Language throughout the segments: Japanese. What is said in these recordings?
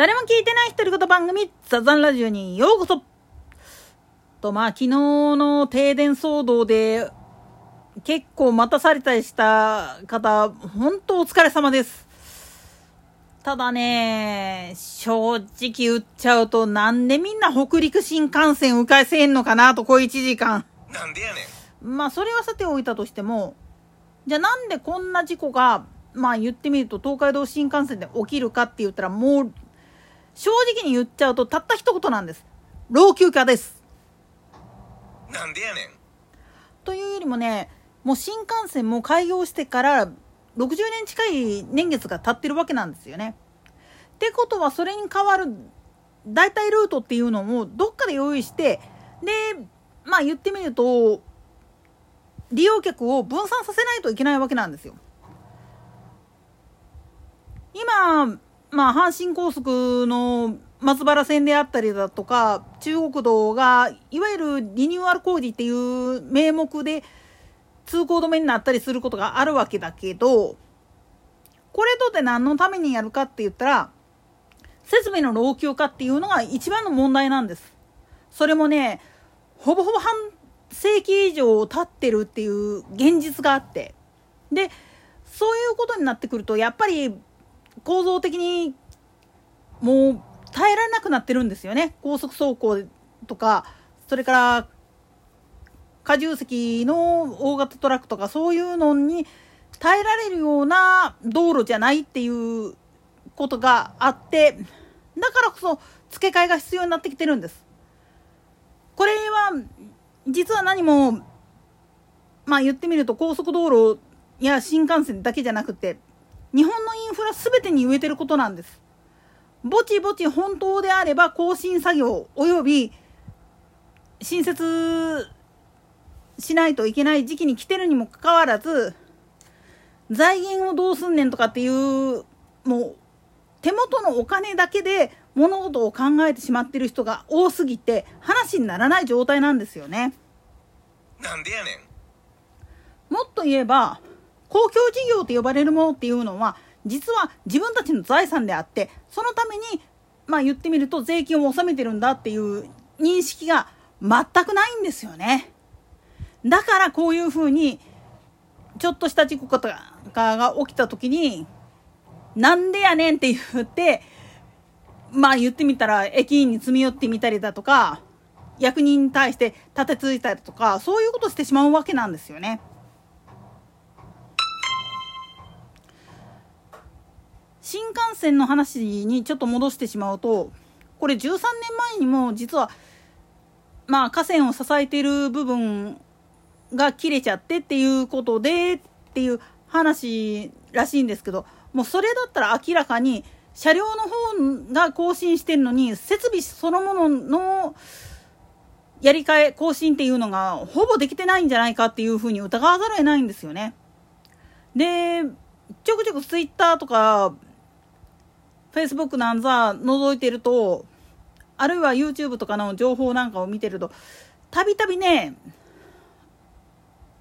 誰も聞いてない独り言番組、ザザンラジオにようこそと、まあ、昨日の停電騒動で、結構待たされたりした方、本当お疲れ様です。ただね、正直言っちゃうと、なんでみんな北陸新幹線迂回せんのかなと、こう1時間。なんでやねん。まあ、それはさておいたとしても、じゃあなんでこんな事故が、まあ言ってみると東海道新幹線で起きるかって言ったらもう正直に言っちゃうとたった一言なんです。老朽化です。なんでやねん。というよりもね、もう新幹線も開業してから60年近い年月が経ってるわけなんですよね。ってことはそれに代わる代替ルートっていうのもどっかで用意してでまあ言ってみると利用客を分散させないといけないわけなんですよ。今、まあ、阪神高速の松原線であったりだとか中国道がいわゆるリニューアル工事っていう名目で通行止めになったりすることがあるわけだけどこれとって何のためにやるかって言ったら設備の老朽化っていうのが一番の問題なんです。それもねほぼほぼ半世紀以上経ってるっていう現実があってでそういうことになってくるとやっぱり構造的にもう耐えられなくなってるんですよね高速走行とかそれから荷重席の大型トラックとかそういうのに耐えられるような道路じゃないっていうことがあってだからこそ付け替えが必要になってきてるんです。これは実は何もまあ言ってみると高速道路や新幹線だけじゃなくて日本のインフラ全てに植えてることなんです。ぼちぼち本当であれば更新作業及び新設しないといけない時期に来てるにもかかわらず財源をどうすんねんとかっていうもう手元のお金だけで物事を考えてしまってる人が多すぎて話にならない状態なんですよね。なんでやねんもっと言えば公共事業と呼ばれるものっていうのは実は自分たちの財産であってそのためにまあ言ってみると税金を納めてるんだっていう認識が全くないんですよね。だからこういうふうにちょっとした事故とかが起きた時になんでやねんって言ってまあ言ってみたら駅員に詰め寄ってみたりだとか役人に対して立てついたりとかそういうことしてしまうわけなんですよね。新幹線の話にちょっと戻してしまうとこれ13年前にも実はまあ河川を支えている部分が切れちゃってっていうことでっていう話らしいんですけどもうそれだったら明らかに車両の方が更新してるのに設備そのもののやり替え更新っていうのがほぼできてないんじゃないかっていうふうに疑わざるを得ないんですよね。でちょくちょくツイッターとかフェイスブックなんざ覗いてるとあるいは YouTube とかの情報なんかを見てるとたびたびね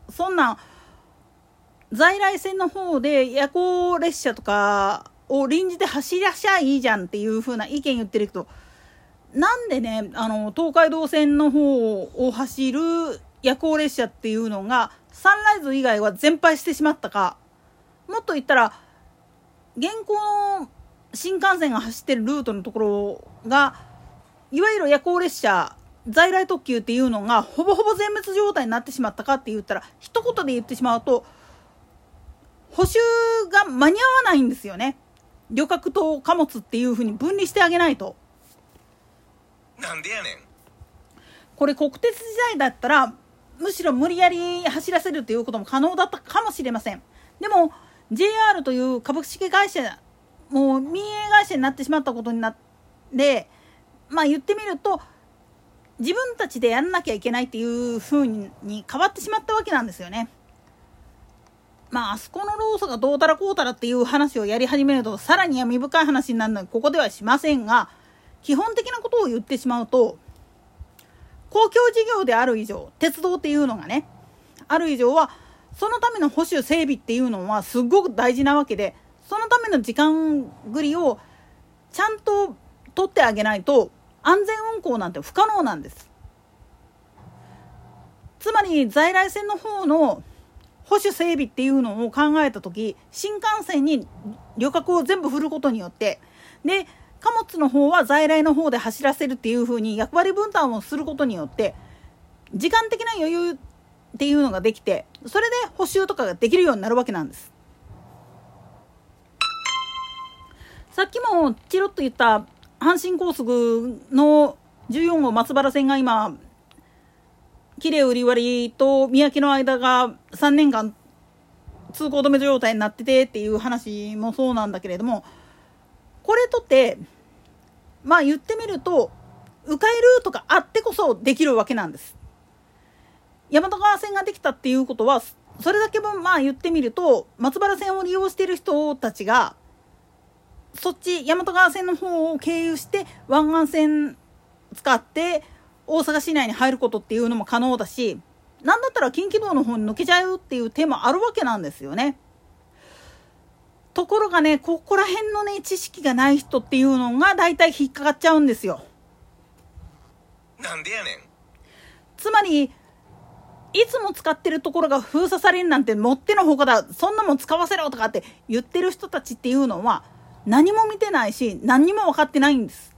そんな在来線の方で夜行列車とかを臨時で走らしゃいいじゃんっていう風な意見言ってるけどなんでねあの東海道線の方を走る夜行列車っていうのがサンライズ以外は全廃してしまったかもっと言ったら現行の新幹線が走ってるルートのところがいわゆる夜行列車在来特急っていうのがほぼほぼ全滅状態になってしまったかって言ったら一言で言ってしまうと補修が間に合わないんですよね。旅客と貨物っていうふうに分離してあげないと。なんでやねん。これ国鉄時代だったらむしろ無理やり走らせるということも可能だったかもしれません。でも JR という株式会社もう民営会社になってしまったことになってまあ言ってみると自分たちでやんなきゃいけないっていう風に変わってしまったわけなんですよね。まあ、あそこの労組がどうたらこうたらっていう話をやり始めるとさらに闇深い話になるのでここではしませんが基本的なことを言ってしまうと公共事業である以上鉄道っていうのがねある以上はそのための保守整備っていうのはすごく大事なわけでそのための時間繰りをちゃんと取ってあげないと安全運行なんて不可能なんです。つまり在来線の方の保守整備っていうのを考えた時新幹線に旅客を全部振ることによってで貨物の方は在来の方で走らせるっていう風に役割分担をすることによって時間的な余裕っていうのができてそれで補修とかができるようになるわけなんです。さっきもチロッと言った阪神高速の14号松原線が今綺麗売り割りと宮城の間が3年間通行止め状態になっててっていう話もそうなんだけれどもこれとってまあ言ってみると迂回ルートがあってこそできるわけなんです。大和川線ができたっていうことはそれだけもまあ言ってみると松原線を利用している人たちがそっち大和川線の方を経由して湾岸線使って大阪市内に入ることっていうのも可能だし何だったら近畿道の方に抜けちゃうっていう手もあるわけなんですよね。ところがねここら辺のね知識がない人っていうのが大体引っかかっちゃうんですよ。なんでやねんつまりいつも使ってるところが封鎖されるなんてもってのほかだそんなもん使わせろとかって言ってる人たちっていうのは何も見てないし何にも分かってないんです。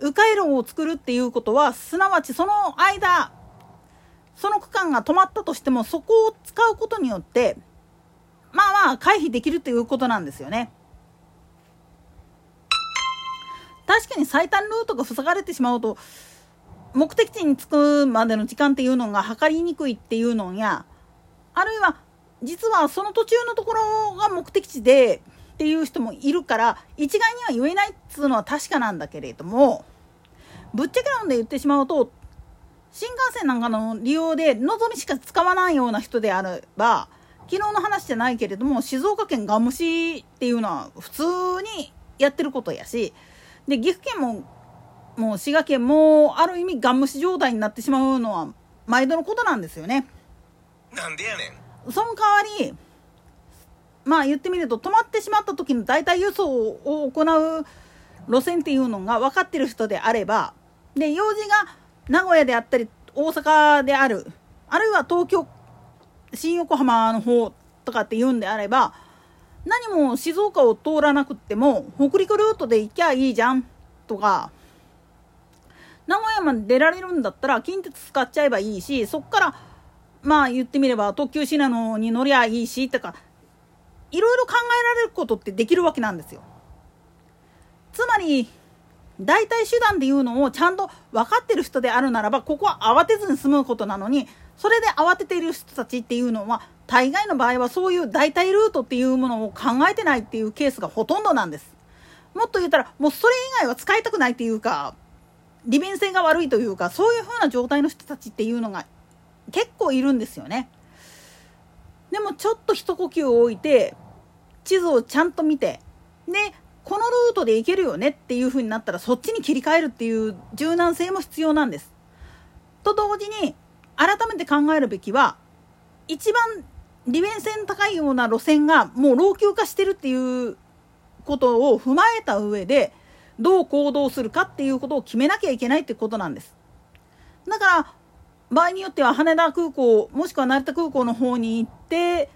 迂回路を作るっていうことはすなわちその間その区間が止まったとしてもそこを使うことによってまあまあ回避できるということなんですよね。確かに最短ルートが塞がれてしまうと目的地に着くまでの時間っていうのが測りにくいっていうのやあるいは実はその途中のところが目的地でっていう人もいるから一概には言えないっつうのは確かなんだけれどもぶっちゃけなんで言ってしまうと新幹線なんかの利用でのぞみしか使わないような人であれば昨日の話じゃないけれども静岡県ガムシっていうのは普通にやってることやしで岐阜県ももう滋賀県もある意味ガン無視状態になってしまうのは毎度のことなんですよね。なんでやねんその代わりまあ言ってみると止まってしまった時の代替輸送を行う路線っていうのが分かってる人であればで用事が名古屋であったり大阪であるあるいは東京新横浜の方とかって言うんであれば何も静岡を通らなくっても北陸ルートで行きゃいいじゃんとか名古屋まで出られるんだったら近鉄使っちゃえばいいしそっからまあ言ってみれば特急シナノに乗りゃいいしとかいろいろ考えられることってできるわけなんですよ。つまり代替手段っていうのをちゃんと分かってる人であるならばここは慌てずに済むことなのにそれで慌てている人たちっていうのは大概の場合はそういう代替ルートっていうものを考えてないっていうケースがほとんどなんです。もっと言ったらもうそれ以外は使いたくないっていうか利便性が悪いというかそういう風な状態の人たちっていうのが結構いるんですよね。でもちょっと一呼吸置いて地図をちゃんと見てでこのルートで行けるよねっていう風になったらそっちに切り替えるっていう柔軟性も必要なんです。と同時に改めて考えるべきは一番利便性の高いような路線がもう老朽化してるっていうことを踏まえた上でどう行動するかっていうことを決めなきゃいけないってことなんです。だから場合によっては羽田空港もしくは成田空港の方に行って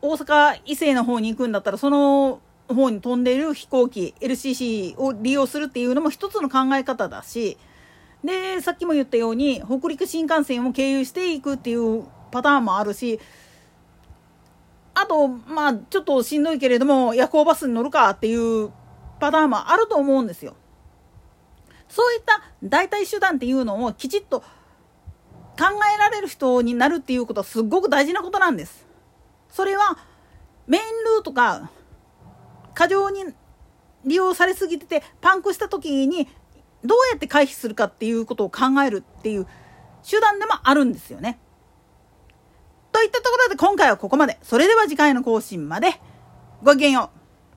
大阪伊勢の方に行くんだったらその方に飛んでいる飛行機 LCC を利用するっていうのも一つの考え方だしでさっきも言ったように北陸新幹線を経由していくっていうパターンもあるしあとまあちょっとしんどいけれども夜行バスに乗るかっていうパターンもあると思うんですよ。そういった代替手段っていうのをきちっと考えられる人になるっていうことはすっごく大事なことなんです。それはメインルートが過剰に利用されすぎててパンクした時にどうやって回避するかっていうことを考えるっていう手段でもあるんですよね。といったところで今回はここまで。それでは次回の更新まで。ごきげんよう。